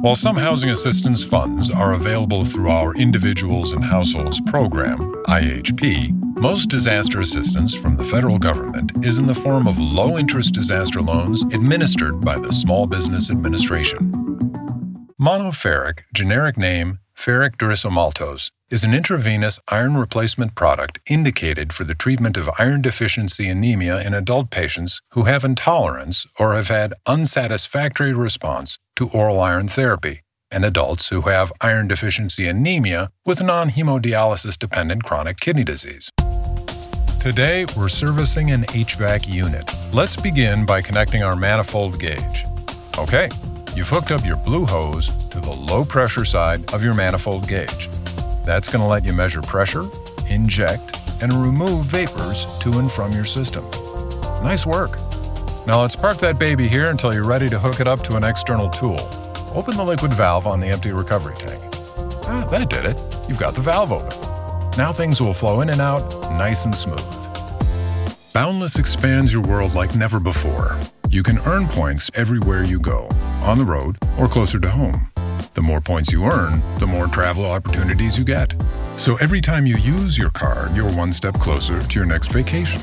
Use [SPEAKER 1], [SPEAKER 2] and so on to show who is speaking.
[SPEAKER 1] While some housing assistance funds are available through our Individuals and Households Program, IHP, most disaster assistance from the federal government is in the form of low interest disaster loans administered by the Small Business Administration. Monoferric, generic name ferric maltose, is an intravenous iron replacement product indicated for the treatment of iron deficiency anemia in adult patients who have intolerance or have had unsatisfactory response to oral iron therapy, and adults who have iron deficiency anemia with non hemodialysis dependent chronic kidney disease. Today, we're servicing an HVAC unit. Let's begin by connecting our manifold gauge. Okay, you've hooked up your blue hose to the low pressure side of your manifold gauge. That's going to let you measure pressure, inject, and remove vapors to and from your system. Nice work. Now let's park that baby here until you're ready to hook it up to an external tool. Open the liquid valve on the empty recovery tank. Ah, that did it. You've got the valve open. Now things will flow in and out nice and smooth. Boundless expands your world like never before. You can earn points everywhere you go, on the road or closer to home. The more points you earn, the more travel opportunities you get. So every time you use your card, you're one step closer to your next vacation.